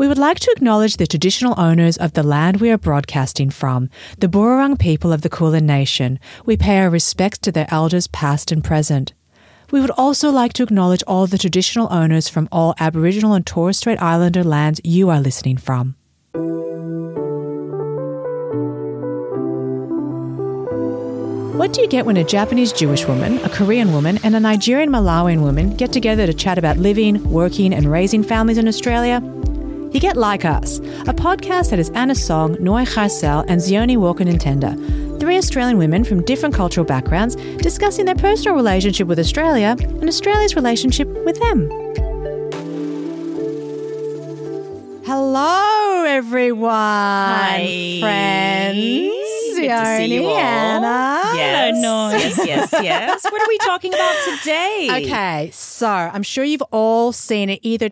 We would like to acknowledge the traditional owners of the land we are broadcasting from, the Boon Wurrung people of the Kulin Nation. We pay our respects to their elders past and present. We would also like to acknowledge all the traditional owners from all Aboriginal and Torres Strait Islander lands you are listening from. What do you get when a Japanese Jewish woman, a Korean woman, and a Nigerian Malawian woman get together to chat about living, working, and raising families in Australia? You get Like Us, a podcast that is Anna Song, Noi Charsel, and Zioni Walker Nthenda, three Australian women from different cultural backgrounds discussing their personal relationship with Australia and Australia's relationship with them. Hello, everyone. Hi. friends. Good to see you Zioni, all. Anna. Yes. yes, yes, yes. What are we talking about today? Okay, so I'm sure you've all seen it either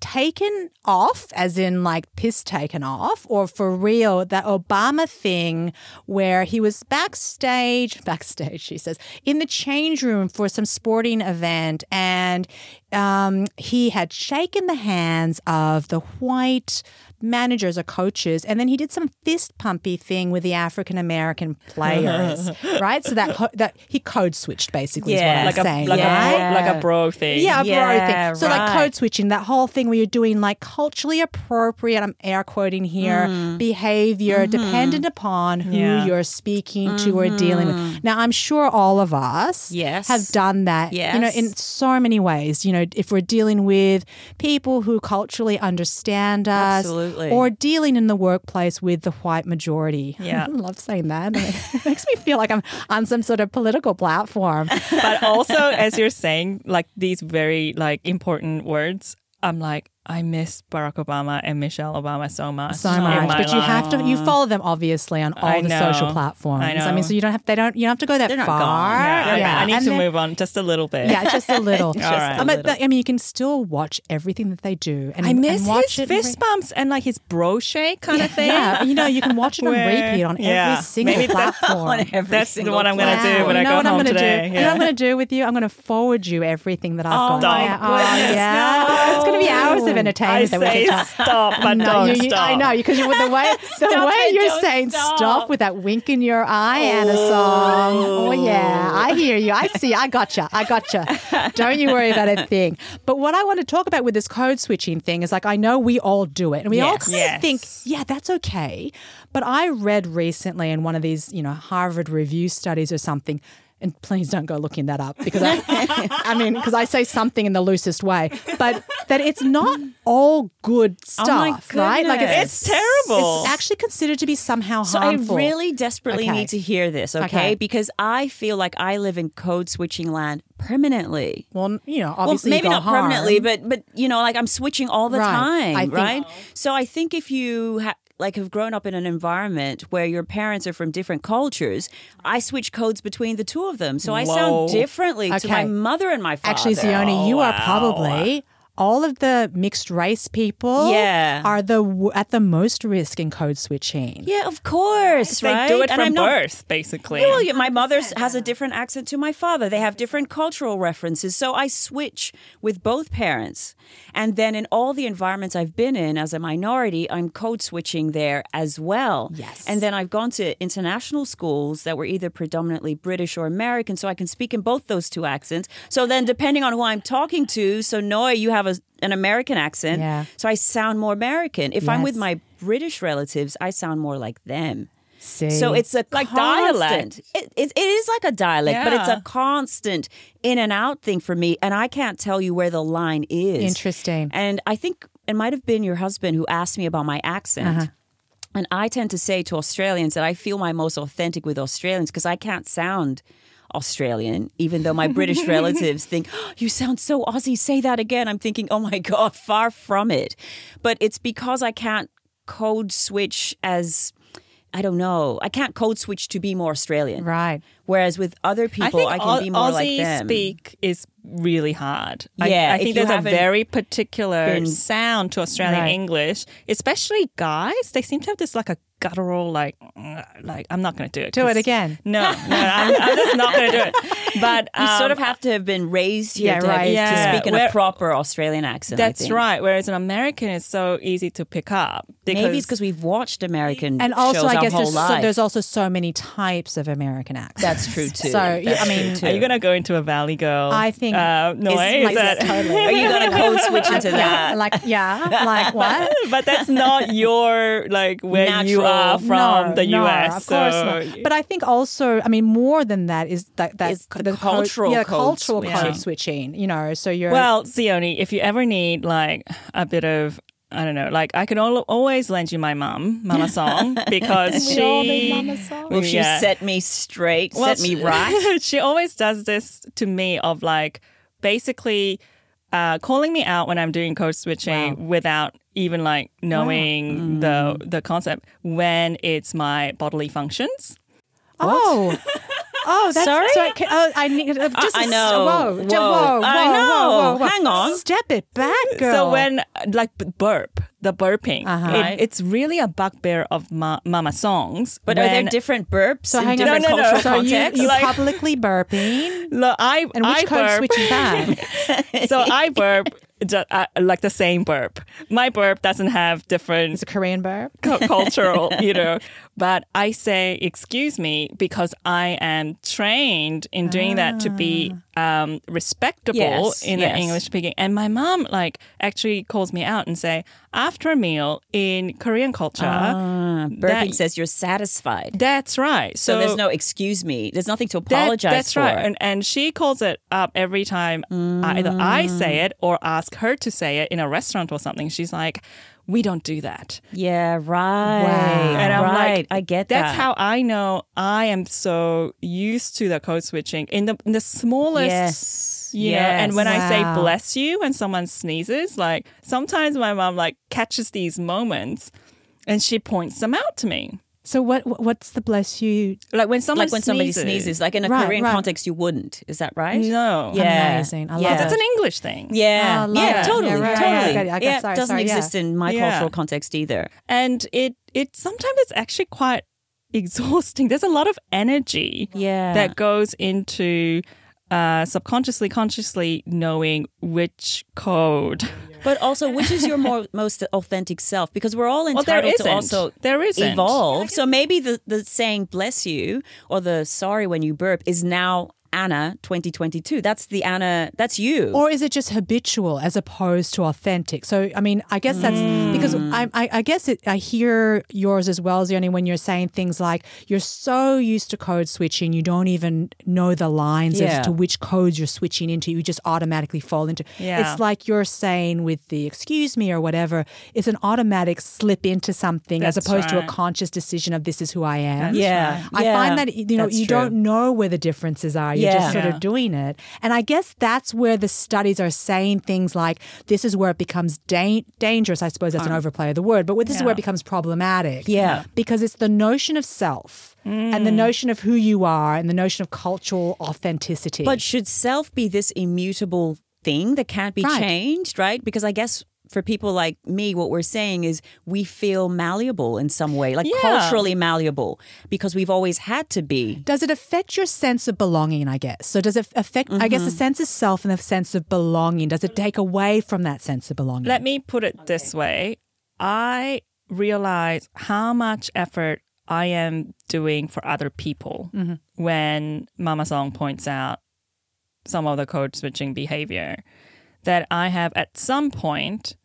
taken off, as in like piss taken off, or for real, that Obama thing where he was backstage, backstage, she says, in the change room for some sporting event, and um, he had shaken the hands of the white managers or coaches, and then he did some fist pumpy thing with the African American players, right? So that ho- that he code switched basically. is what Yeah. Like a saying, like right? a bro, like a bro thing. Yeah, a bro thing. So like code switching, that whole thing where you're doing like culturally appropriate, I'm air quoting here, Mm. behavior Mm-hmm. dependent upon who Yeah. you're speaking to or dealing with. Now I'm sure all of us Mm-hmm. Yes. have done that. Yes. You know, in so many ways. You know, if we're dealing with people who culturally understand us Absolutely. or dealing in the workplace with the white majority. Yeah. I love saying that. It makes me feel like I'm on some sort of political platform. But also, as you're saying, like these very like important words, I'm like, I miss Barack Obama and Michelle Obama so much. so much. my But you have to you follow them obviously on all I the social platforms. I mean, so you don't have they don't you don't have to go that They're far. gone. Yeah, I- I, need And to move on just a little bit. Yeah, just a little. All right. I mean, I mean, you can still watch everything that they do, and I miss and watch his fist bumps and like his bro shake kind of thing. Yeah, you know, you can watch it on Where- repeat on every single maybe platform. On every That's single what I'm gonna do when you I go what I'm home gonna today. do? You know what I'm going to do with you? I'm going to forward you everything that I've Oh, got. my yeah. Oh, goodness, yeah. It's going to be hours of I say stop, but No, don't you- stop. I know because with the way the way you're saying stop. stop with that wink in your eye and a oh. song. Oh yeah, I hear you. I see. I gotcha. I gotcha. Don't you worry about a thing. But what I want to talk about with this code switching thing is like I know we all do it, and we all kind Yes. of think, yeah, that's okay. But I read recently in one of these, you know, Harvard review studies or something. And please don't go looking that up because I, I mean, because I say something in the loosest way, but that it's not all good oh stuff, my right? Like goodness. It's terrible. It's actually considered to be somehow So harmful. I really desperately Okay. need to hear this, okay? Okay. Because I feel like I live in code switching land permanently. well, you know, Well, obviously, you maybe not permanently, but but you know, like I'm switching all the Right. time, I right? So I think if you ha- like have grown up in an environment where your parents are from different cultures, I switch codes between the two of them, so I Whoa. sound differently to my mother and my father. Actually, Zioni, you are oh, probably all of the mixed race people. Yeah. are the w- at the most risk in code switching. yeah, of course, They right? do it and from I'm not birth, basically. Well, yeah, my mother has a different accent to my father. They have different cultural references. So I switch with both parents. And then in all the environments I've been in as a minority, I'm code switching there as well. Yes. And then I've gone to international schools that were either predominantly British or American. So I can speak in both those two accents. So then depending on who I'm talking to, so Noah, you have a, an American accent. Yeah. So I sound more American. If I'm with my British relatives, I sound more like them. See, So it's a Like constant. dialect. It, it, it is like a dialect, but it's a constant in and out thing for me, and I can't tell you where the line is. Interesting. And I think it might have been your husband who asked me about my accent. Uh-huh. And I tend to say to Australians that I feel my most authentic with Australians because I can't sound Australian, even though my British relatives think, oh, you sound so Aussie, say that again. I'm thinking, oh my God, far from it. But it's because I can't code switch as, I don't know, I can't code switch to be more Australian. right. Whereas with other people, think I, can Au- be more Aussie like them. speak is really hard. I- Yeah, I, if think there's a very particular been- sound to Australian Right. English, especially guys. They seem to have this like a guttural like "Mm," like I'm not going to do it. Do it again. No, no, I'm, I'm just not going to do it. But You sort of um, have to have been raised here Yeah, to, have- right. to speak in Where- a proper Australian accent. I That's think. right. Whereas an American is so easy to pick up. Because Maybe it's because we've watched American And also, shows I guess whole there's, so, there's also so many types of American accents. That's true too. So, That's I mean. Are you going to go into a Valley Girl? I think uh, noise. like that- totally. Are you going to code switch into that? like yeah, like what? but that's not your like where you Natural. Are from no, the no, US. Of so course not. But I think also, I mean, more than that is that that It's the code- cultural yeah, code cultural switching. code switching. You know, so you're Well, Zioni, if you ever need like a bit of I don't know, like I can al- always lend you my mum, Mama Song, because We all need she Mama Song. Will she Yeah. set me straight, Well, set me she- right? she always does this to me of like basically uh, calling me out when I'm doing code switching without even like knowing the the concept when it's my bodily functions. oh. Oh, that's Sorry? So I, can, oh, I need uh, just I a s- know. Whoa, Whoa. whoa, whoa, I whoa, know. whoa, whoa. Hang on. Step it back, girl. So when like burp, the burping, Uh-huh. it- it's really a bugbear of ma- Mama Song's. But are there different burps so in hang different No, no, no. So you, you Like- publicly burping, Look, I and which I code burp. switch is that? so I burp uh, like the same burp. My burp doesn't have different It's a Korean burp. cu- cultural, you know. But I say excuse me because I am trained in doing that to be um, respectable Yes, in yes. the English speaking. And my mom like actually calls me out and say after a meal in Korean culture, Ah, burping that- says you're satisfied. that's right. So, So, there's no excuse me. There's nothing to that- apologize that's for. right. And and she calls it up every time either I say it or ask her to say it in a restaurant or something. She's like, we don't do that. yeah, right. And I'm right. like, I get That's that. That's how I know I am so used to the code switching in the in the smallest. Yes. You know, and when I say bless you when someone sneezes, like sometimes my mom like catches these moments and she points them out to me. So what? what's the bless you? Like when someone like when somebody sneezes, like in a Right, Korean right. context, you wouldn't. Is that right? No. Yeah. Amazing. I love yeah. it. That's an English thing. Yeah, Oh, love yeah, it. totally, Yeah, right, totally. right, right. I got- yeah, sorry, doesn't sorry, yeah. exist in my Yeah. cultural context either. And it it sometimes it's actually quite exhausting. There's a lot of energy Yeah. that goes into uh, subconsciously, consciously knowing which code. But also, which is your more most authentic self? Because we're all Well, there entitled to also There isn't. evolve. So maybe the the saying "bless you" or the "sorry when you burp" is now Anna 2022. That's the Anna. That's you. Or is it just habitual as opposed to authentic? So, I mean, I guess that's mm. because I, I, I guess it, I hear yours as well, Zioni, when you're saying things like you're so used to code switching, you don't even know the lines Yeah. as to which codes you're switching into. You just automatically fall into. Yeah. It's like you're saying with the excuse me or whatever, it's an automatic slip into something as That's opposed to a conscious decision of this is who I am. yeah, I yeah. find that you know That's you true. don't know where the differences are. You're Yeah. just sort of doing it, and I guess that's where the studies are saying things like this is where it becomes da- dangerous. I suppose that's an um, overplay of the word, but this is where it becomes problematic. Yeah. because it's the notion of self and the mm. notion of who you are and the notion of cultural authenticity. But should self be this immutable thing that can't be Right. changed, right? Because I guess for people like me, what we're saying is we feel malleable in some way, like Yeah. culturally malleable, because we've always had to be. does it affect your sense of belonging? I guess so. Does it affect? I guess the mm-hmm. sense of self and the sense of belonging. Does it take away from that sense of belonging? Let me put it this way I realize how much effort I am doing for other people mm-hmm. when Mama Song points out some of the code switching behavior that I have at some point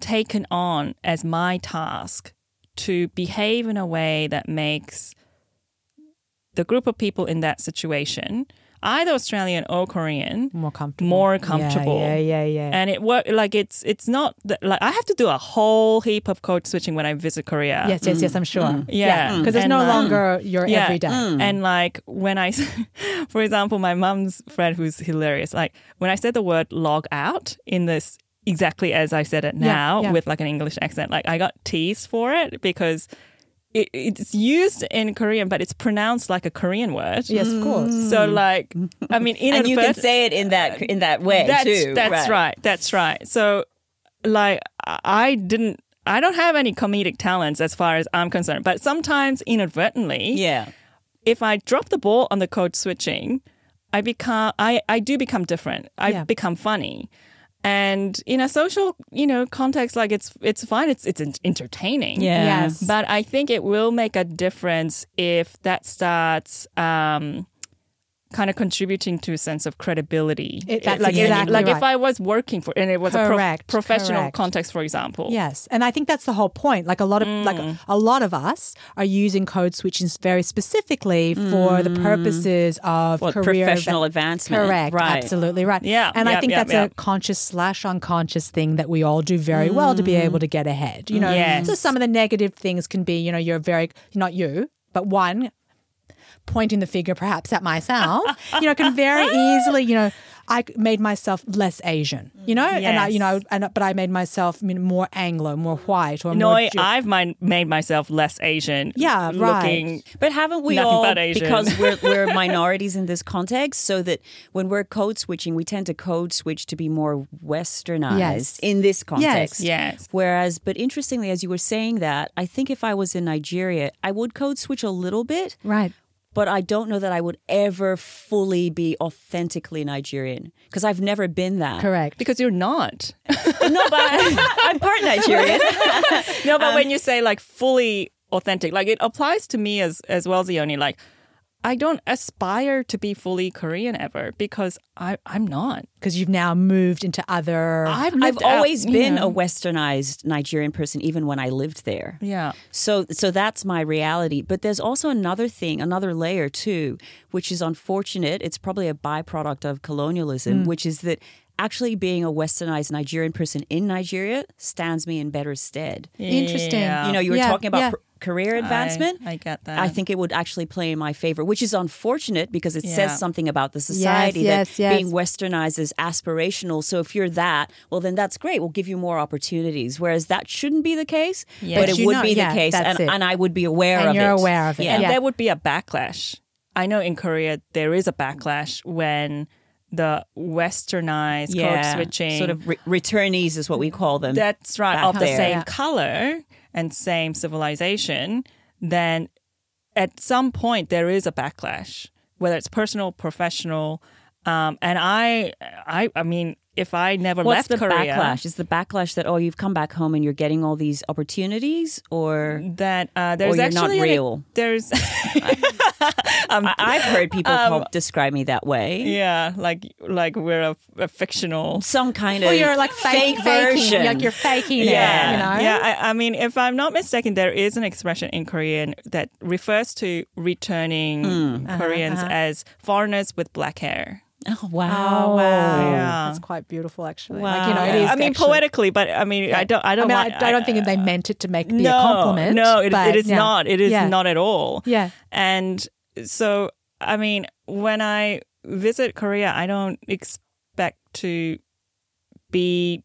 taken on as my task to behave in a way that makes the group of people in that situation, either Australian or Korean, more comfortable. more comfortable. Yeah, yeah, yeah. yeah. and it worked like it's it's not that, like I have to do a whole heap of code switching when I visit Korea. yes, yes, yes. I'm mm. sure. Mm. Yeah. because it's And, no uh, longer your Yeah. everyday. Mm. And like when I, for example, my mom's friend who's hilarious. Like when I said the word log out in this exactly as I said it now yeah. with like an English accent, like I got teased for it because it, it's used in Korean, but it's pronounced like a Korean word. Yes, of course. Mm. So like, I mean, and you can say it in that in that way that's, too. That's right. That's right. So, like, I I didn't. I don't have any comedic talents as far as I'm concerned, but sometimes inadvertently, Yeah. if I drop the ball on the code switching, I become I, I do become different. I Yeah. become funny. And in a social, you know, context like it's it's fine. It's it's entertaining. Yeah. Yes. But I think it will make a difference if that starts um, kind of contributing to a sense of credibility. It- that's like exactly like if right. I was working for and it was a prof- Correct, professional correct. context, for example. Yes, and I think that's the whole point. Like a lot of like Mm. a lot of us are using code switching very specifically for the purposes of Well, career professional adva- advancement. Correct, Right. absolutely right. Yeah, and I think yeah, that's yeah. a conscious slash unconscious thing that we all do very well to be able to get ahead. You know, Yes. so some of the negative things can be, you know, you're very not you, but one pointing the finger perhaps at myself, you know, can very easily, you know, I made myself less Asian, you know, and I, you know, and but I made myself you more Anglo, more white, or No, more. I- Jew- I've my, made myself less Asian. Yeah, right. But haven't we Nothing all but Asian. because we're we're minorities in this context, so that when we're code switching, we tend to code switch to be more westernized Yes. in this context. Yes. Whereas, but interestingly, as you were saying that, I think if I was in Nigeria, I would code switch a little bit, right. But I don't know that I would ever fully be authentically Nigerian because I've never been that. Correct. because you're not. No, but I, I'm part Nigerian. No, but Um, when you say like fully authentic, like it applies to me as as well, Zioni. Like I don't aspire to be fully Korean ever because I I'm not. Because you've now moved into other. I've I've lived out, always been know. a westernized Nigerian person, even when I lived there. yeah. So so that's my reality. But there's also another thing, another layer too, which is unfortunate. It's probably a byproduct of colonialism, Mm. which is that actually being a westernized Nigerian person in Nigeria stands me in better stead. Interesting. Yeah. You know, you were Yeah, talking about yeah. Pr- career advancement. I, I get that. I think it would actually play in my favor, which is unfortunate because it Yeah. says something about the society yes, that yes. being westernized is aspirational. So if you're that, well, then that's great. We'll give you more opportunities. Whereas that shouldn't be the case, Yeah. but But it would know- be yeah, the case, and, and I would be aware And of you're it. aware of it. Yeah. and Yeah. there would be a backlash. I know in Korea there is a backlash when the westernized code switching sort of re- returnees is what we call them. that's right back of the same Yeah. color and same civilization then at some point there is a backlash whether it's personal professional um, and i i i mean if i never What's left the korea backlash? Is the backlash that oh you've come back home and you're getting all these opportunities, or that uh, there's you're not actually an- real. there's I- I've heard people Um, call, describe me that way. yeah like like we're a, a fictional Some kind of Well, you're like fake, fake faking, version. like you're faking yeah, it. You know. yeah. I, I mean, if I'm not mistaken, there is an expression in Korean that refers to returning Uh-huh, Koreans as foreigners with black hair. Oh Oh wow! Oh, wow, Yeah. that's quite beautiful, actually. Wow. Like you know, it is. I mean, actually- poetically, but I mean, I don't. I I don't. mean, want- I, I don't think that they meant it to make be a compliment. No, it, but, it is yeah. not. It is Yeah. not at all. Yeah. And so, I mean, when I visit Korea, I don't expect to be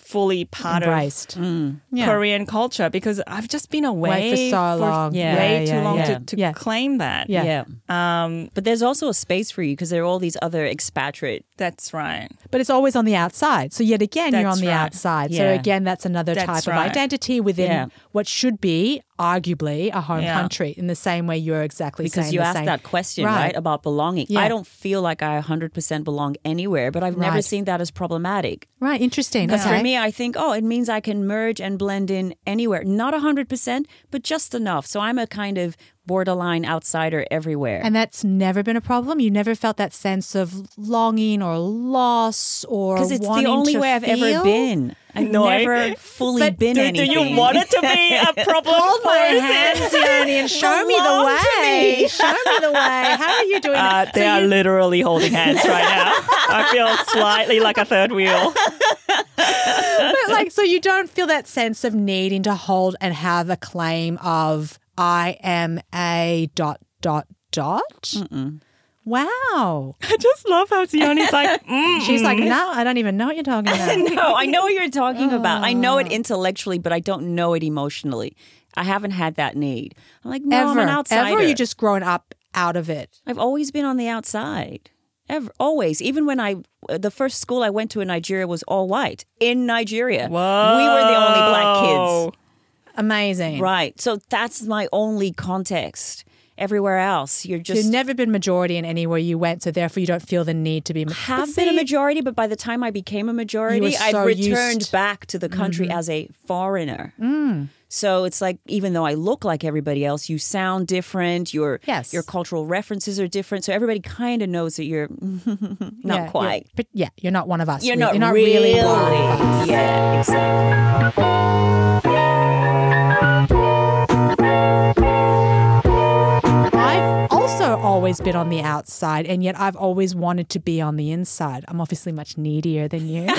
fully part Embraced. Mm. Yeah. Korean culture because I've just been away Away for so long. Yeah, way yeah, too long yeah. to, to Yeah. claim that. Yeah. Yeah. Um, But there's also a space for you because there are all these other expatriate. That's right. But it's always on the outside. So yet again, you're on the right. outside. So again, that's another That's type of identity within Yeah. what should be arguably a home Yeah. country. In the same way, you're exactly Because you asked same. that question, Right. right, about belonging. Yeah. I don't feel like I 100% belong anywhere, but I've never seen that as problematic. Right. Interesting. Because okay. for me, I think, oh, it means I can merge and blend in anywhere. Not 100%, but just enough. So I'm a kind of borderline outsider everywhere. And that's never been a problem. You never felt that sense of longing or loss or Because it's the only way I've feel? ever been. I've No, I- never fully But been Do, do you want it to be a problem? Hold my hands, Yoni, and show me the way. me. Show me the way. How are you doing? Uh, that? they are literally holding hands right now. I feel slightly like a third wheel. But like, so you don't feel that sense of needing to hold and have a claim of I am a dot dot dot. Wow. I just love how Zioni's like, mm. She's like, no, I don't even know what you're talking about. no, I know what you're talking about. I know it Ah. intellectually, but I don't know it emotionally. I haven't had that need. I'm like, no, I'm ever, an outsider. ever, you just grown up out of it. I've always been on the outside. Ever, always. Even when I, the first school I went to in Nigeria was all white in Nigeria. Whoa. We were the only black kids. Amazing. Right. So that's my only context. Everywhere else, you're just You've never been majority in anywhere you went, so therefore you don't feel the need to be. have But been a majority, but by the time I became a majority, I'd returned used- Mm-hmm. back to the country as a foreigner. So it's like even though I look like everybody else, you sound different. Your Yes. your cultural references are different. So everybody kind of knows that you're not yeah, quite. You're, but yeah, you're not one of us. You're really. not, you're not really. really, one of us. Yeah, exactly. Always been on the outside, and yet I've always wanted to be on the inside. I'm obviously much needier than you.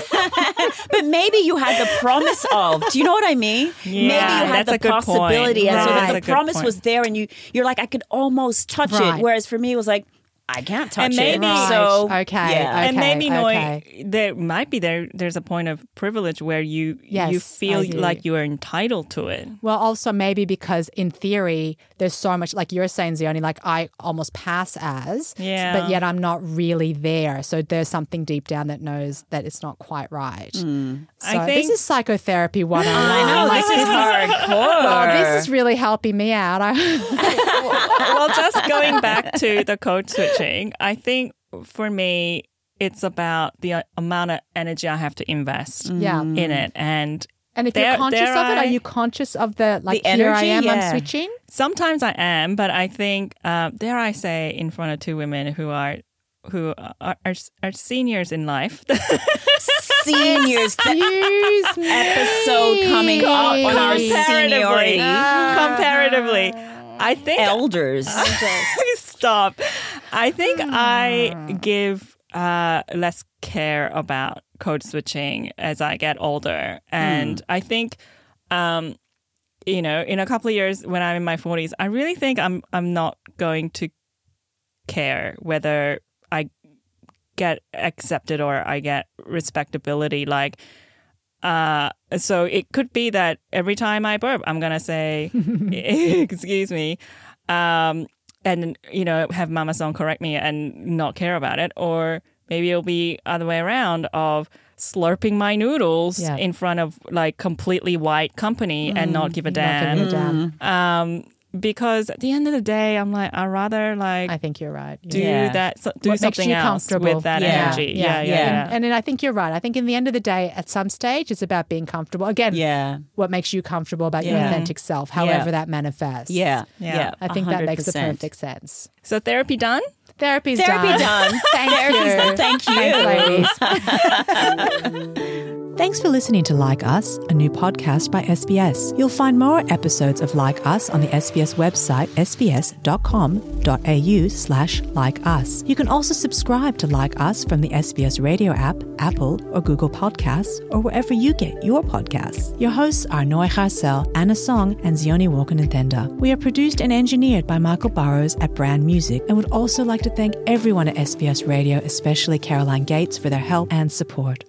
But maybe you had the promise of. Do you know what I mean? maybe you Yeah, had that's the a good point. possibility, and so Right. that That's a the promise point. was there, and you you're like, I could almost touch Right. it. Whereas for me, it was like, I can't touch And maybe- it. So Right. Okay, yeah. okay. and maybe knowing okay. there might be there there's a point of privilege where you Yes, you feel like you are entitled to it. Well, also maybe because in theory, there's so much, like you're saying, Zioni, like I almost pass as, Yeah. but yet I'm not really there. So there's something deep down that knows that it's not quite right. Hmm. So I this is psychotherapy 101. I know Like, this is hardcore. Well, this is really helping me out. Well, just going back to the code switching, I think for me, it's about the uh, amount of energy I have to invest yeah. in it. And And if you're conscious of it, are you conscious of the, like, The here I energy? am, Yeah. I'm switching? sometimes I am, but I think, uh, dare I say, in front of two women who are who are, are, are seniors in life. Seniors. Episode coming up on our seniority. comparatively, I think Elders. Stop. I think I give uh, less care about code switching as I get older. And I think, um, you know, in a couple of years when I'm in my 40s, I really think I'm, I'm not going to care whether I get accepted or I get respectability. Like, uh, so it could be that every time I burp, I'm gonna say, "Excuse me," um, and you know, have Mama Song correct me and not care about it, or maybe it'll be other way around of slurping my noodles Yeah. in front of like completely white company and not give a damn. giving a damn. Um, because at the end of the day, I'm like, I'd rather like I think you're right. do Yeah. that, so, do what makes something you else comfortable with that Yeah. energy. Yeah, Yeah, yeah, yeah. And, and then I think you're right. I think in the end of the day, at some stage, it's about being comfortable. Again, yeah. what makes you comfortable about your authentic self, however that manifests. Yeah. Yeah. Yeah. I think that makes the perfect sense. So therapy done. Therapy's Therapy done. Therapy done. Thank Therapy's you. done. Thank you. Thanks, ladies. Thanks for listening to Like Us, a new podcast by SBS. You'll find more episodes of Like Us on the SBS website, sbs.com.au slash like us. You can also subscribe to Like Us from the SBS radio app, Apple or Google Podcasts, or wherever you get your podcasts. Your hosts are Noy Harsel, Anna Song, and Zioni Walker Nthenda. We are produced and engineered by Michael Burrows at Brand Music and would also like to thank everyone at SBS Radio, especially Caroline Gates, for their help and support.